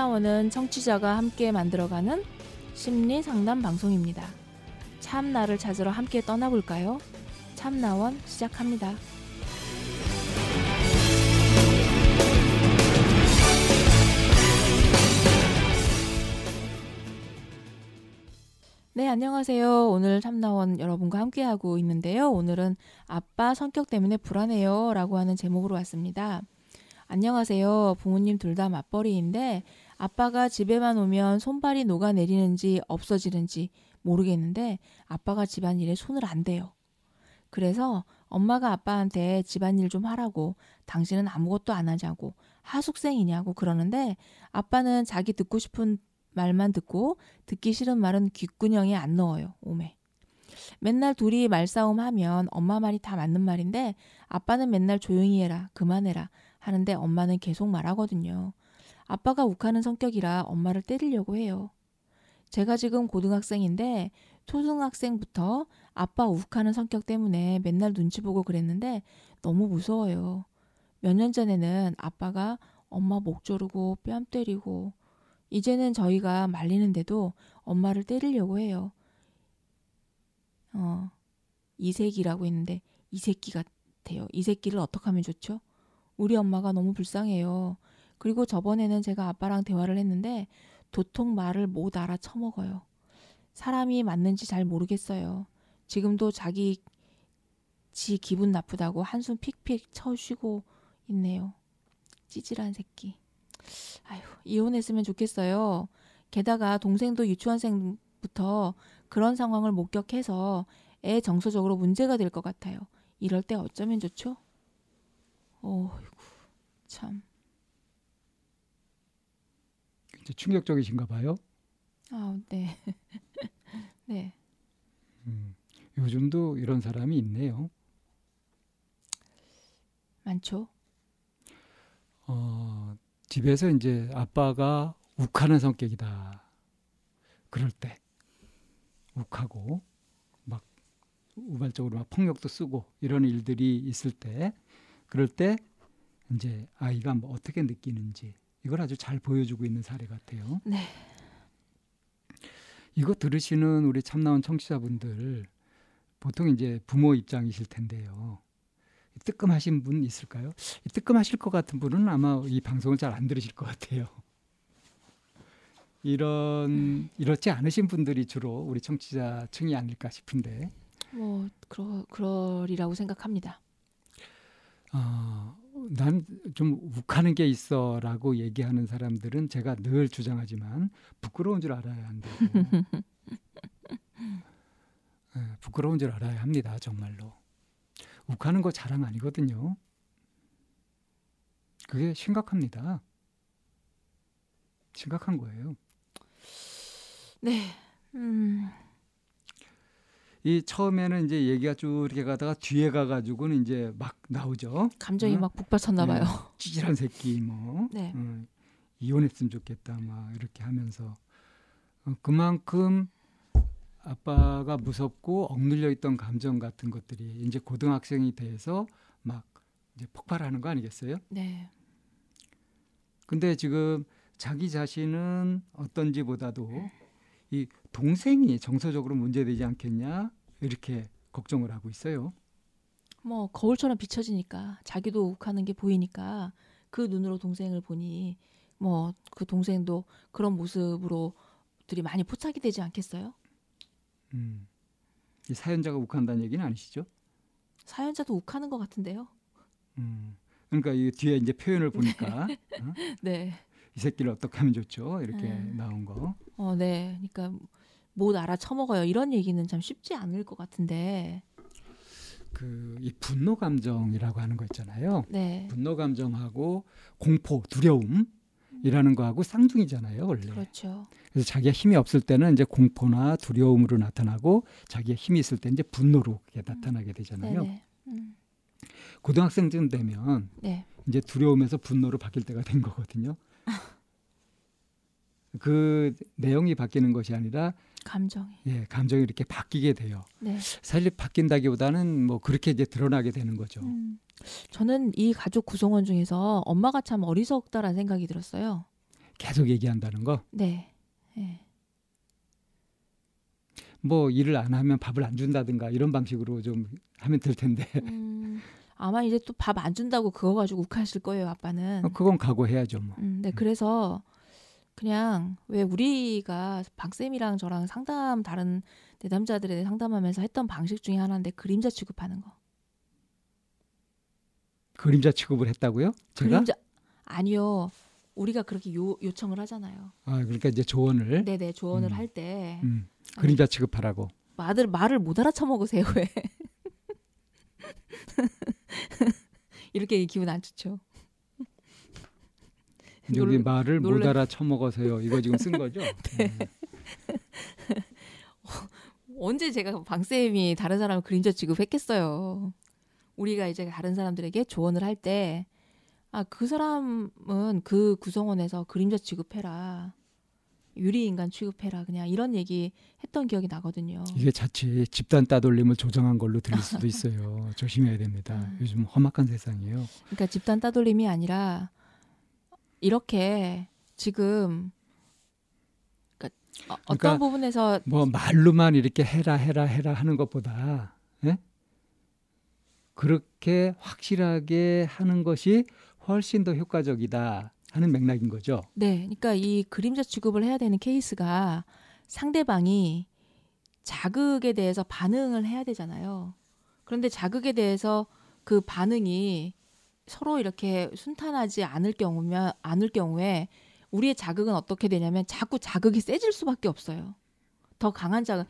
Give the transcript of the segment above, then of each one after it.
참나원은 청취자가 함께 만들어가는 심리 상담 방송입니다. 참나를 찾으러 함께 떠나볼까요? 참나원 시작합니다. 네, 안녕하세요. 오늘 참나원 여러분과 함께하고 있는데요. 오늘은 아빠 성격 때문에 불안해요. 라고 하는 제목으로 왔습니다. 안녕하세요. 부모님 둘 다 맞벌이인데 아빠가 집에만 오면 손발이 녹아내리는지 없어지는지 모르겠는데 아빠가 집안일에 손을 안 대요. 그래서 엄마가 아빠한테 집안일 좀 하라고 당신은 아무것도 안 하자고 하숙생이냐고 그러는데 아빠는 자기 듣고 싶은 말만 듣고 듣기 싫은 말은 귓구녕에 안 넣어요. 오메. 맨날 둘이 말싸움 하면 엄마 말이 다 맞는 말인데 아빠는 맨날 조용히 해라, 그만해라 하는데 엄마는 계속 말하거든요. 아빠가 욱하는 성격이라 엄마를 때리려고 해요. 제가 지금 고등학생인데 초등학생부터 아빠 욱하는 성격 때문에 맨날 눈치 보고 그랬는데 너무 무서워요. 몇 년 전에는 아빠가 엄마 목 조르고 뺨 때리고 이제는 저희가 말리는데도 엄마를 때리려고 해요. 어, 이새끼라고 했는데 이 새끼 같아요. 이 새끼를 어떻게 하면 좋죠? 우리 엄마가 너무 불쌍해요. 그리고 저번에는 제가 아빠랑 대화를 했는데 도통 말을 못 알아 처먹어요. 사람이 맞는지 잘 모르겠어요. 지금도 자기 지 기분 나쁘다고 한숨 픽픽 쳐쉬고 있네요. 찌질한 새끼. 아휴, 이혼했으면 좋겠어요. 게다가 동생도 유치원생부터 그런 상황을 목격해서 애 정서적으로 문제가 될 것 같아요. 이럴 때 어쩌면 좋죠? 어이구, 참. 이제 충격적이신가 봐요. 아, 네. 네. 음, 요즘도 이런 사람이 있네요. 많죠. 어, 집에서 이제 아빠가 욱하는 성격이다. 그럴 때 욱하고 막 우발적으로 막 폭력도 쓰고 이런 일들이 있을 때 그럴 때 이제 아이가 뭐 어떻게 느끼는지 이걸 아주 잘 보여주고 있는 사례 같아요. 네. 이거 들으시는 우리 참나온 청취자분들 보통 이제 부모 입장이실 텐데요. 뜨끔하신 분 있을까요? 뜨끔하실 것 같은 분은 아마 이 방송을 잘 안 들으실 것 같아요. 이런 이렇지 않으신 분들이 주로 우리 청취자층이 아닐까 싶은데. 뭐 그러 그러리라고 생각합니다. 어, 난 좀 욱하는 게 있어라고 얘기하는 사람들은 제가 늘 주장하지만 부끄러운 줄 알아야 한다고. 네, 부끄러운 줄 알아야 합니다, 정말로. 욱하는 거 자랑 아니거든요. 그게 심각합니다. 심각한 거예요. 네. 음. 이 처음에는 이제 얘기가 쭉 이렇게 가다가 뒤에 가가지고는 이제 막 나오죠. 감정이 어? 막 북받쳤나 봐요. 네. 찌질한 새끼 뭐 네. 어, 이혼했으면 좋겠다 막 이렇게 하면서 어, 그만큼 아빠가 무섭고 억눌려 있던 감정 같은 것들이 이제 고등학생이 돼서 막 이제 폭발하는 거 아니겠어요? 네. 근데 지금 자기 자신은 어떤지보다도 이 동생이 정서적으로 문제되지 않겠냐 이렇게 걱정을 하고 있어요. 뭐 거울처럼 비춰지니까 자기도 욱하는 게 보이니까 그 눈으로 동생을 보니 뭐 그 동생도 그런 모습으로 들이 많이 포착이 되지 않겠어요? 음. 이 사연자가 욱한다는 얘기는 아니시죠? 사연자도 욱하는 것 같은데요. 음. 그러니까 이 뒤에 이제 표현을 보니까 어? 네. 이 새끼를 어떻게 하면 좋죠? 이렇게 음. 나온 거. 어, 네. 그러니까 못 알아 처먹어요. 이런 얘기는 참 쉽지 않을 것 같은데. 그 이 분노 감정이라고 하는 거 있잖아요. 네. 분노 감정하고 공포, 두려움 이라는 거하고 쌍둥이잖아요, 원래. 그렇죠. 그래서 자기가 힘이 없을 때는 이제 공포나 두려움으로 나타나고 자기가 힘이 있을 때 이제 분노로 음. 나타나게 되잖아요. 음. 고등학생쯤 되면 네. 이제 두려움에서 분노로 바뀔 때가 된 거거든요. 그 내용이 바뀌는 것이 아니라 감정이 예 감정이 이렇게 바뀌게 돼요. 네. 사실 바뀐다기보다는 뭐 그렇게 이제 드러나게 되는 거죠. 음. 저는 이 가족 구성원 중에서 엄마가 참 어리석다라는 생각이 들었어요. 계속 얘기한다는 거. 네. 네. 뭐 일을 안 하면 밥을 안 준다든가 이런 방식으로 좀 하면 될 텐데. 음, 아마 이제 또 밥 안 준다고 그거 가지고 욱하실 거예요, 아빠는. 어, 그건 각오해야죠, 뭐. 음, 네, 그래서 그냥 왜 우리가 박쌤이랑 저랑 상담 다른 내담자들에 상담하면서 했던 방식 중에 하나인데 그림자 취급하는 거. 그림자 취급을 했다고요? 제가? 그림자 아니요. 우리가 그렇게 요, 요청을 하잖아요. 아, 그러니까 이제 조언을 네네 조언을 음. 할때 음, 그림자 취급하라고. 말을 말을 못 알아쳐 먹으세요 왜? 이렇게 기분 안 좋죠. 여기 놀- 말을 못 놀래- 알아 처먹어서요. 이거 지금 쓴 거죠? 네. 언제 제가 방쌤이 다른 사람을 그림자 취급했겠어요. 우리가 이제 다른 사람들에게 조언을 할 때, 아, 그 사람은 그 구성원에서 그림자 취급해라. 유리인간 취급해라. 그냥 이런 얘기 했던 기억이 나거든요. 이게 자칫 집단 따돌림을 조정한 걸로 들릴 수도 있어요. 조심해야 됩니다. 음. 요즘 험악한 세상이에요. 그러니까 집단 따돌림이 아니라 이렇게 지금 그러니까 어, 어떤 그러니까 부분에서 뭐 말로만 이렇게 해라 해라 해라 하는 것보다 예? 그렇게 확실하게 하는 것이 훨씬 더 효과적이다 하는 맥락인 거죠. 네, 그러니까 이 그림자 취급을 해야 되는 케이스가 상대방이 자극에 대해서 반응을 해야 되잖아요. 그런데 자극에 대해서 그 반응이 서로 이렇게 순탄하지 않을 경우면 않을 경우에 우리의 자극은 어떻게 되냐면 자꾸 자극이 세질 수밖에 없어요. 더 강한 자극.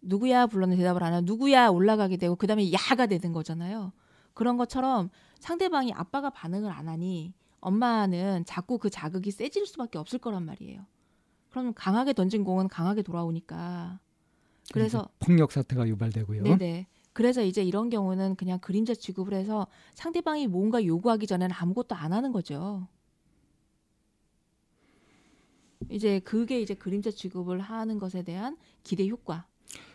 누구야 불러는 대답을 안 하고 누구야 올라가게 되고 그다음에 야가 되는 거잖아요. 그런 것처럼 상대방이 아빠가 반응을 안 하니 엄마는 자꾸 그 자극이 세질 수밖에 없을 거란 말이에요. 그럼 강하게 던진 공은 강하게 돌아오니까. 그래서 폭력 사태가 유발되고요. 네네. 그래서 이제 이런 경우는 그냥 그림자 취급을 해서 상대방이 뭔가 요구하기 전에는 아무것도 안 하는 거죠. 이제 그게 이제 그림자 취급을 하는 것에 대한 기대 효과.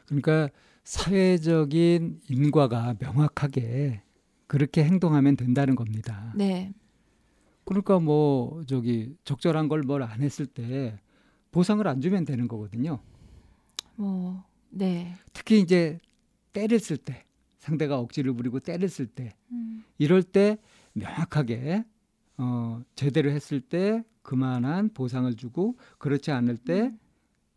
그러니까 사회적인 인과가 명확하게 그렇게 행동하면 된다는 겁니다. 네. 그러니까 뭐 저기 적절한 걸 뭘 안 했을 때 보상을 안 주면 되는 거거든요. 뭐 네. 특히 이제 때렸을 때 상대가 억지를 부리고 때렸을 때 음, 이럴 때 명확하게 어 제대로 했을 때 그만한 보상을 주고 그렇지 않을 때 음.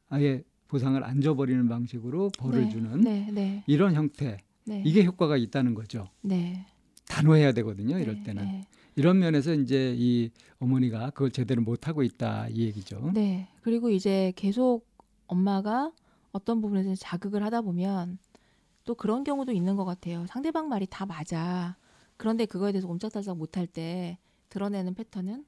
아예 보상을 안 줘버리는 방식으로 벌을 네, 주는 네, 네. 이런 형태 네. 이게 효과가 있다는 거죠. 네. 단호해야 되거든요. 이럴 네, 때는 네. 이런 면에서 이제 이 어머니가 그걸 제대로 못 하고 있다 이 얘기죠. 네. 그리고 이제 계속 엄마가 어떤 부분에서 자극을 하다 보면 또 그런 경우도 있는 것 같아요. 상대방 말이 다 맞아. 그런데 그거에 대해서 옴짝달싹 못할 때 드러내는 패턴은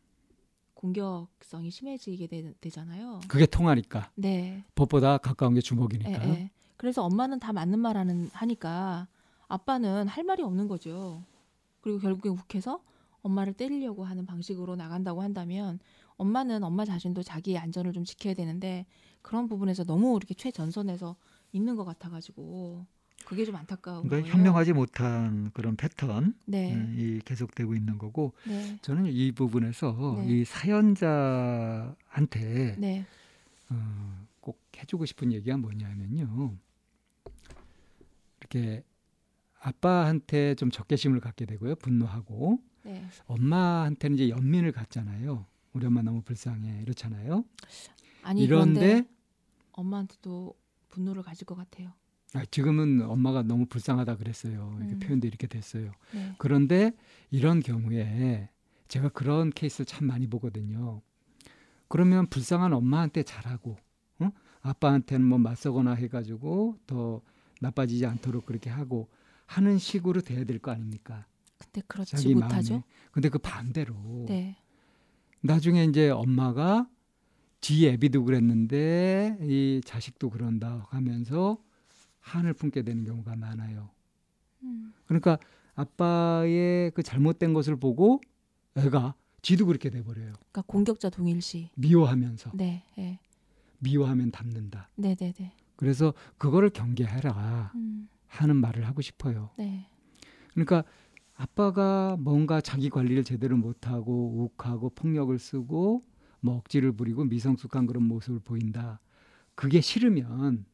공격성이 심해지게 되, 잖아요 그게 통하니까 네. 법보다 가까운 게 예, 주먹이니까. 예. 그래서 엄마는 다 맞는 말 하는 하니까 아빠는 할 말이 없는 거죠. 그리고 결국에 욱해서 엄마를 때리려고 하는 방식으로 나간다고 한다면 엄마는 엄마 자신도 자기의 안전을 좀 지켜야 되는데 그런 부분에서 너무 이렇게 최전선에서 있는 것 같아가지고 그게 좀 안타까운 그러니까 거예요. 현명하지 못한 그런 패턴이 네, 계속되고 있는 거고 네, 저는 이 부분에서 네. 이 사연자한테 네, 어, 꼭 해주고 싶은 얘기가 뭐냐면요. 이렇게 아빠한테 좀 적개심을 갖게 되고요. 분노하고 네. 엄마한테는 이제 연민을 갖잖아요. 우리 엄마 너무 불쌍해 이렇잖아요. 아니 이런데 그런데 엄마한테도 분노를 가질 것 같아요. 아, 지금은 엄마가 너무 불쌍하다 그랬어요. 이렇게 음. 표현도 이렇게 됐어요. 네, 그런데 이런 경우에 제가 그런 케이스를 참 많이 보거든요. 그러면 불쌍한 엄마한테 잘하고 어? 아빠한테는 뭐 맞서거나 해가지고 더 나빠지지 않도록 그렇게 하고 하는 식으로 돼야 될 거 아닙니까? 근데 그렇지 못하죠. 마음에. 근데 그 반대로 네, 나중에 이제 엄마가 지 애비도 그랬는데 이 자식도 그런다 하면서 한을 품게 되는 경우가 많아요. 음, 그러니까 아빠의 그 잘못된 것을 보고 애가 지도 그렇게 돼 버려요. 그러니까 공격자 동일시. 미워하면서 네, 네, 미워하면 닮는다. 네, 네, 네. 그래서 그거를 경계해라 음, 하는 말을 하고 싶어요. 네. 그러니까 아빠가 뭔가 자기 관리를 제대로 못하고 욱하고 폭력을 쓰고 뭐 억지를 부리고 미성숙한 그런 모습을 보인다. 그게 싫으면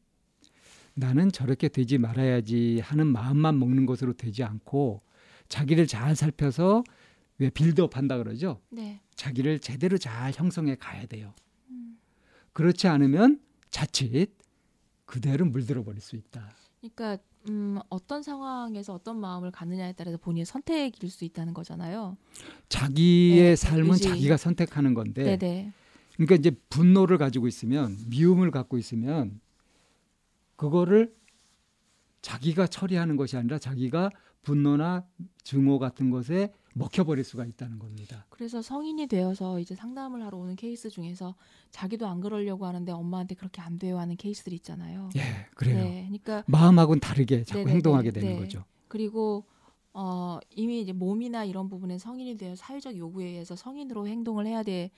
나는 저렇게 되지 말아야지 하는 마음만 먹는 것으로 되지 않고 자기를 잘 살펴서 왜 빌드업 한다 그러죠. 네. 자기를 제대로 잘 형성해 가야 돼요. 음. 그렇지 않으면 자칫 그대로 물들어 버릴 수 있다. 그러니까 음, 어떤 상황에서 어떤 마음을 갖느냐에 따라서 본인의 선택일 수 있다는 거잖아요. 자기의 네, 삶은 의지. 자기가 선택하는 건데 네, 네. 그러니까 이제 분노를 가지고 있으면 미움을 갖고 있으면 그거를 자기가 처리하는 것이 아니라 자기가 분노나 증오 같은 것에 먹혀버릴 수가 있다는 겁니다. 그래서 성인이 되어서 이제 상담을 하러 오는 케이스 중에서 자기도 안 그러려고 하는데 엄마한테 그렇게 안 돼요 하는 케이스들 있잖아요. 예, 그래요. 네, 그러니까 마음하고는 다르게 자꾸 네네네, 행동하게 되는 네. 거죠. 그리고 어, 이미 이제 몸이나 이런 부분에 성인이 되어 사회적 요구에 의해서 성인으로 행동을 해야 되는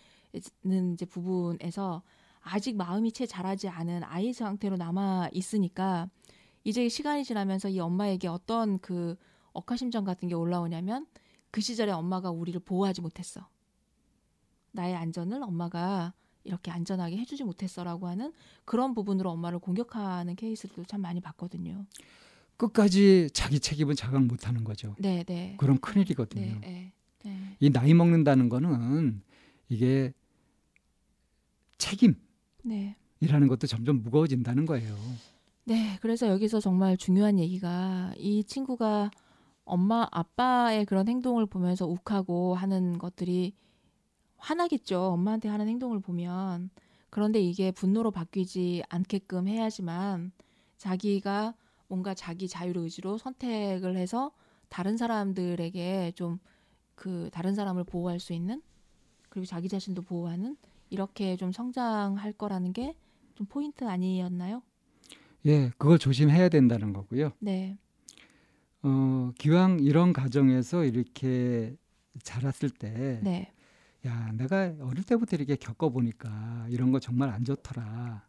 이제 부분에서 아직 마음이 채 자라지 않은 아이 상태로 남아 있으니까 이제 시간이 지나면서 이 엄마에게 어떤 그 억하심정 같은 게 올라오냐면 그 시절에 엄마가 우리를 보호하지 못했어. 나의 안전을 엄마가 이렇게 안전하게 해주지 못했어라고 하는 그런 부분으로 엄마를 공격하는 케이스들도 참 많이 봤거든요. 끝까지 자기 책임은 자각 못하는 거죠. 네, 네. 그럼 큰일이거든요. 네, 네, 네. 이 나이 먹는다는 거는 이게 책임이라는 네. 것도 점점 무거워진다는 거예요. 네, 그래서 여기서 정말 중요한 얘기가 이 친구가 엄마, 아빠의 그런 행동을 보면서 욱하고 하는 것들이 화나겠죠. 엄마한테 하는 행동을 보면. 그런데 이게 분노로 바뀌지 않게끔 해야지만 자기가 뭔가 자기 자유 의지로 선택을 해서 다른 사람들에게 좀 그 다른 사람을 보호할 수 있는 그리고 자기 자신도 보호하는 이렇게 좀 성장할 거라는 게 좀 포인트 아니었나요? 예, 그걸 조심해야 된다는 거고요. 네. 어, 기왕 이런 가정에서 이렇게 자랐을 때, 네. 야, 내가 어릴 때부터 이렇게 겪어보니까 이런 거 정말 안 좋더라.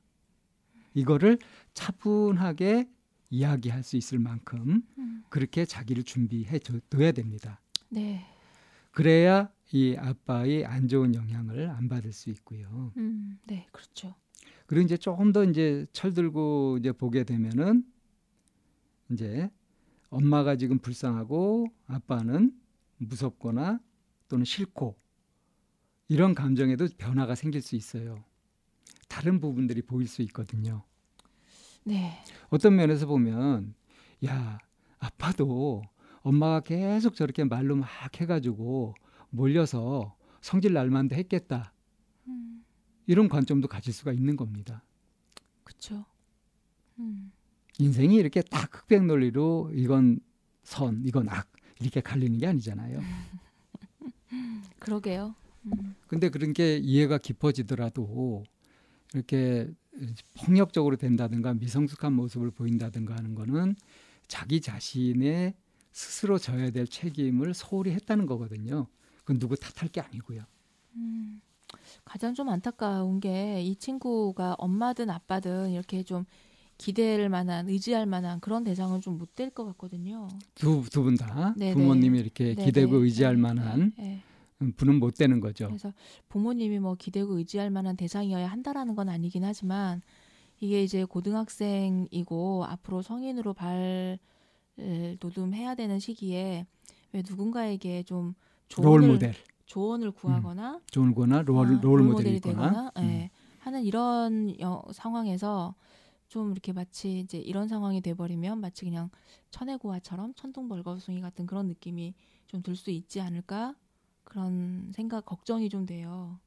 이거를 차분하게 이야기할 수 있을 만큼 음. 그렇게 자기를 준비해 줘- 둬야 됩니다. 네. 그래야 이 아빠의 안 좋은 영향을 안 받을 수 있고요. 음. 네, 그렇죠. 그리고 이제 조금 더 이제 철들고 이제 보게 되면은 이제 엄마가 지금 불쌍하고 아빠는 무섭거나 또는 싫고 이런 감정에도 변화가 생길 수 있어요. 다른 부분들이 보일 수 있거든요. 네. 어떤 면에서 보면 야 아빠도 엄마가 계속 저렇게 말로 막 해가지고 몰려서 성질 날만도 했겠다 음. 이런 관점도 가질 수가 있는 겁니다. 그렇죠. 음. 인생이 이렇게 딱 흑백 논리로 이건 선 이건 악 이렇게 갈리는 게 아니잖아요. 그러게요. 음. 근데 그런 게 이해가 깊어지더라도 이렇게 폭력적으로 된다든가 미성숙한 모습을 보인다든가 하는 거는 자기 자신의 스스로 져야 될 책임을 소홀히 했다는 거거든요. 그건 누구 탓할 게 아니고요. 음. 가장 좀 안타까운 게 이 친구가 엄마든 아빠든 이렇게 좀 기대할 만한 의지할 만한 그런 대상은 좀 못 될 것 같거든요. 두 두 분다 네네. 부모님이 이렇게 네, 기대고 네. 의지할 네, 만한 네, 음, 분은 못 되는 네. 거죠. 그래서 부모님이 뭐 기대고 의지할 만한 대상이어야 한다라는 건 아니긴 하지만 이게 이제 고등학생이고 앞으로 성인으로 발 도둠해야 되는 시기에 왜 누군가에게 좀롤 조언을 모델, 조언을 구하거나 좋은 거나 롤, 아, 롤 모델이 있거나 음. 예, 하는 이런 여, 상황에서 좀 이렇게 마치 이제 이런 상황이 돼버리면 마치 그냥 천혜고아처럼 천둥벌거숭이 같은 그런 느낌이 좀 들 수 있지 않을까 그런 생각 걱정이 좀 돼요.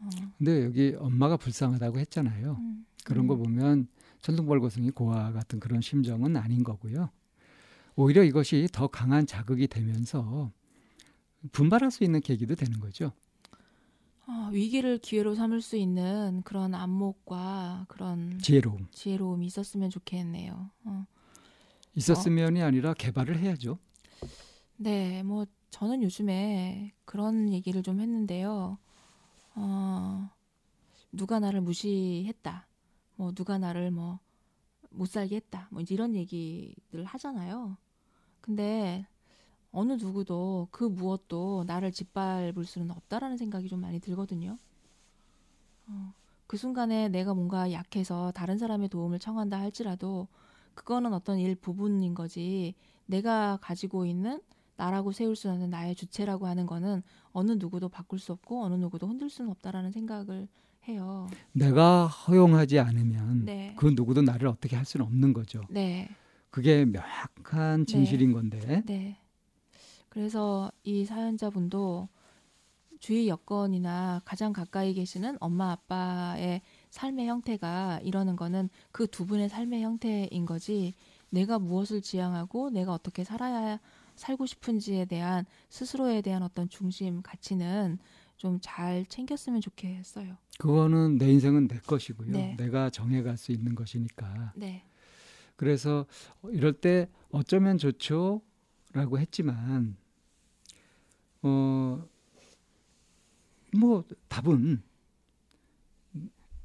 어, 근데 여기 엄마가 불쌍하다고 했잖아요. 음, 그런 거 음. 보면 천둥벌거숭이 고아 같은 그런 심정은 아닌 거고요. 오히려 이것이 더 강한 자극이 되면서 분발할 수 있는 계기도 되는 거죠. 어, 위기를 기회로 삼을 수 있는 그런 안목과 그런 지혜로움 지혜로움이 있었으면 좋겠네요. 어. 있었으면이 아니라 개발을 해야죠. 네, 뭐 저는 요즘에 그런 얘기를 좀 했는데요. 어, 누가 나를 무시했다. 뭐 누가 나를 뭐 못 살게 했다. 뭐 이런 얘기들 하잖아요. 근데 어느 누구도 그 무엇도 나를 짓밟을 수는 없다라는 생각이 좀 많이 들거든요. 어, 그 순간에 내가 뭔가 약해서 다른 사람의 도움을 청한다 할지라도 그거는 어떤 일 부분인 거지 내가 가지고 있는 나라고 세울 수 없는 나의 주체라고 하는 거는 어느 누구도 바꿀 수 없고 어느 누구도 흔들 수는 없다라는 생각을 해요. 내가 허용하지 않으면 네. 그 누구도 나를 어떻게 할 수는 없는 거죠. 네. 그게 명확한 진실인 건데 네. 그래서 이 사연자분도 주위 여건이나 가장 가까이 계시는 엄마 아빠의 삶의 형태가 이러는 거는 그 두 분의 삶의 형태인 거지 내가 무엇을 지향하고 내가 어떻게 살아야 살고 싶은지에 대한 스스로에 대한 어떤 중심 가치는 좀 잘 챙겼으면 좋겠어요. 그거는 내 인생은 내 것이고요. 네. 내가 정해갈 수 있는 것이니까. 네. 그래서 이럴 때 어쩌면 좋죠라고 했지만 어 뭐 답은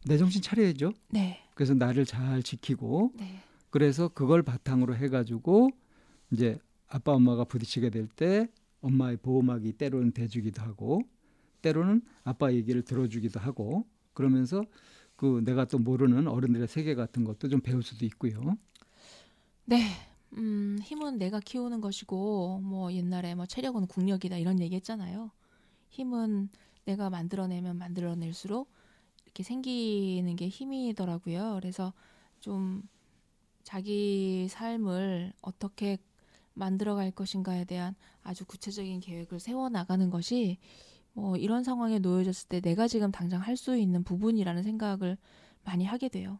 내 정신 차려야죠. 네. 그래서 나를 잘 지키고 네. 그래서 그걸 바탕으로 해가지고 이제 아빠 엄마가 부딪히게 될 때 엄마의 보호막이 때로는 돼주기도 하고 때로는 아빠 얘기를 들어주기도 하고 그러면서 그 내가 또 모르는 어른들의 세계 같은 것도 좀 배울 수도 있고요. 네. 음, 힘은 내가 키우는 것이고 뭐 옛날에 뭐 체력은 국력이다 이런 얘기 했잖아요. 힘은 내가 만들어내면 만들어낼수록 이렇게 생기는 게 힘이더라고요. 그래서 좀 자기 삶을 어떻게 만들어갈 것인가에 대한 아주 구체적인 계획을 세워 나가는 것이 뭐 이런 상황에 놓여졌을 때 내가 지금 당장 할 수 있는 부분이라는 생각을 많이 하게 돼요.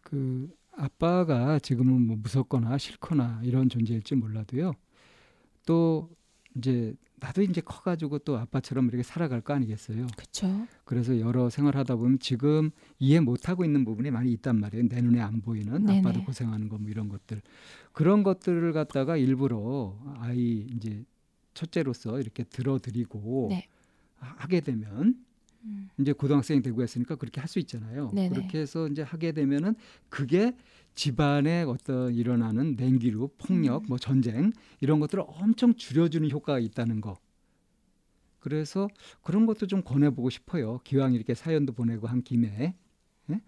그 아빠가 지금은 뭐 무섭거나 싫거나 이런 존재일지 몰라도요. 또 이제 나도 이제 커가지고 또 아빠처럼 이렇게 살아갈 거 아니겠어요. 그렇죠. 그래서 여러 생활하다 보면 지금 이해 못하고 있는 부분이 많이 있단 말이에요. 내 눈에 안 보이는 네네. 아빠도 고생하는 거 뭐 이런 것들 그런 것들을 갖다가 일부러 아이 이제 첫째로서 이렇게 들어드리고 네. 하- 하게 되면 음, 이제 고등학생이 되고 했으니까 그렇게 할 수 있잖아요. 네네. 그렇게 해서 이제 하게 되면은 그게 집안에 어떤 일어나는 냉기류, 폭력, 음. 뭐 전쟁 이런 것들을 엄청 줄여주는 효과가 있다는 거. 그래서 그런 것도 좀 권해보고 싶어요. 기왕 이렇게 사연도 보내고 한 김에 예?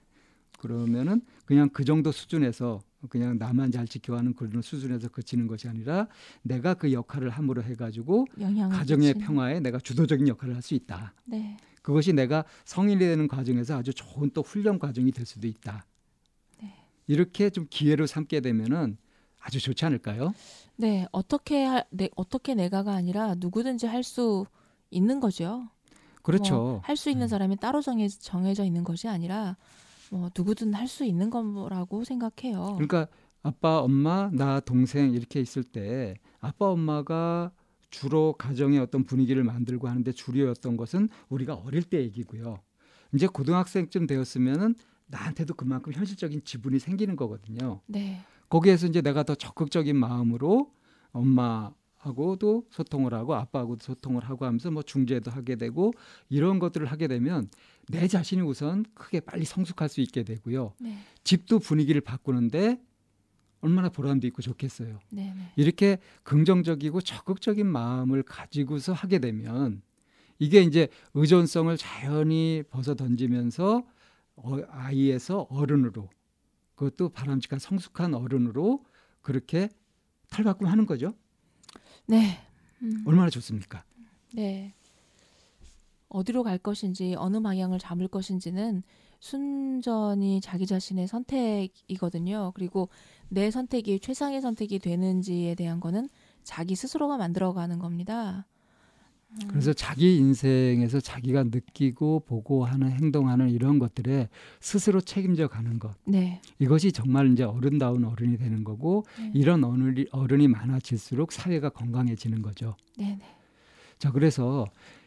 그러면은 그냥 그 정도 수준에서 그냥 나만 잘 지켜하는 그런 수준에서 그치는 것이 아니라 내가 그 역할을 함으로 해가지고 가정의 끼치는- 평화에 내가 주도적인 역할을 할 수 있다. 네. 그것이 내가 성인이 되는 과정에서 아주 좋은 또 훈련 과정이 될 수도 있다. 네. 이렇게 좀 기회로 삼게 되면은 아주 좋지 않을까요? 네, 어떻게 할, 내, 어떻게 내가가 아니라 누구든지 할 수 있는 거죠. 그렇죠. 할수 있는 음. 사람이 따로 정해, 정해져 있는 것이 아니라 뭐 누구든 할 수 있는 거라고 생각해요. 그러니까 아빠, 엄마, 나 동생 이렇게 있을 때 아빠, 엄마가 주로 가정의 어떤 분위기를 만들고 하는데 주류였던 것은 우리가 어릴 때 얘기고요. 이제 고등학생쯤 되었으면은 나한테도 그만큼 현실적인 지분이 생기는 거거든요. 네, 거기에서 이제 내가 더 적극적인 마음으로 엄마하고도 소통을 하고 아빠하고도 소통을 하고 하면서 뭐 중재도 하게 되고 이런 것들을 하게 되면 내 자신이 우선 크게 빨리 성숙할 수 있게 되고요. 네, 집도 분위기를 바꾸는데 얼마나 보람도 있고 좋겠어요. 네, 네. 이렇게 긍정적이고 적극적인 마음을 가지고서 하게 되면 이게 이제 의존성을 자연히 벗어 던지면서 어, 아이에서 어른으로 그것도 바람직한 성숙한 어른으로 그렇게 탈바꿈 하는 거죠. 네, 음, 얼마나 좋습니까? 네. 어디로 갈 것인지 어느 방향을 잡을 것인지는 순전히 자기 자신의 선택이거든요. 그리고 내 선택이 최상의 선택이 되는지에 대한 거는 자기 스스로가 만들어가는 겁니다. 음, 그래서 자기 인생에서 자기가 느끼고 보고 하는 행동하는 이런 것들에 스스로 책임져 가는 것 네, 이것이 정말 이제 어른다운 어른이 되는 거고 네. 이런 어른이, 어른이 많아질수록 사회가 건강해지는 거죠. 네, 네. 자 그래서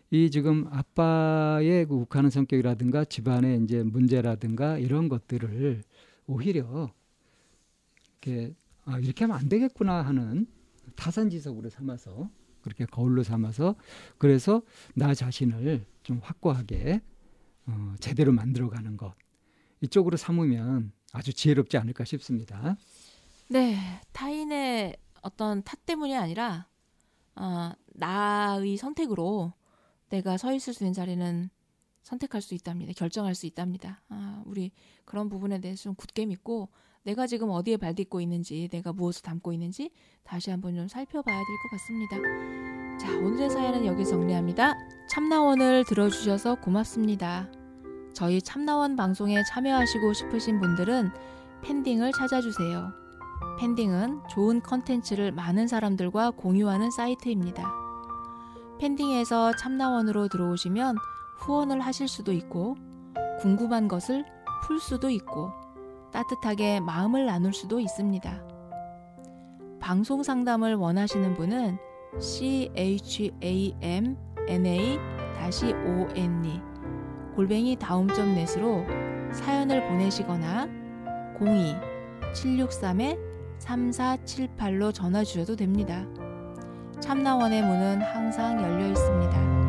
이 지금 아빠의 그 욱하는 성격이라든가 집안의 이제 문제라든가 이런 것들을 오히려 이렇게 아, 이렇게 하면 안 되겠구나 하는 타산지석으로 삼아서 그렇게 거울로 삼아서 그래서 나 자신을 좀 확고하게 어, 제대로 만들어가는 것 이쪽으로 삼으면 아주 지혜롭지 않을까 싶습니다. 네, 타인의 어떤 탓 때문이 아니라 어, 나의 선택으로 내가 서 있을 수 있는 자리는 선택할 수 있답니다. 결정할 수 있답니다. 아, 우리 그런 부분에 대해서 좀 굳게 믿고 내가 지금 어디에 발딛고 있는지, 내가 무엇을 담고 있는지 다시 한번 좀 살펴봐야 될 것 같습니다. 자, 오늘의 사연은 여기 정리합니다. 참나원을 들어주셔서 고맙습니다. 저희 참나원 방송에 참여하시고 싶으신 분들은 팬딩을 찾아주세요. 팬딩은 좋은 컨텐츠를 많은 사람들과 공유하는 사이트입니다. 팬딩에서 참나원으로 들어오시면 후원을 하실 수도 있고, 궁금한 것을 풀 수도 있고, 따뜻하게 마음을 나눌 수도 있습니다. 방송 상담을 원하시는 분은 chamna-one 골뱅이 다음점 넷으로 사연을 보내시거나 02-763-3478로 전화 주셔도 됩니다. 참나원의 문은 항상 열려 있습니다.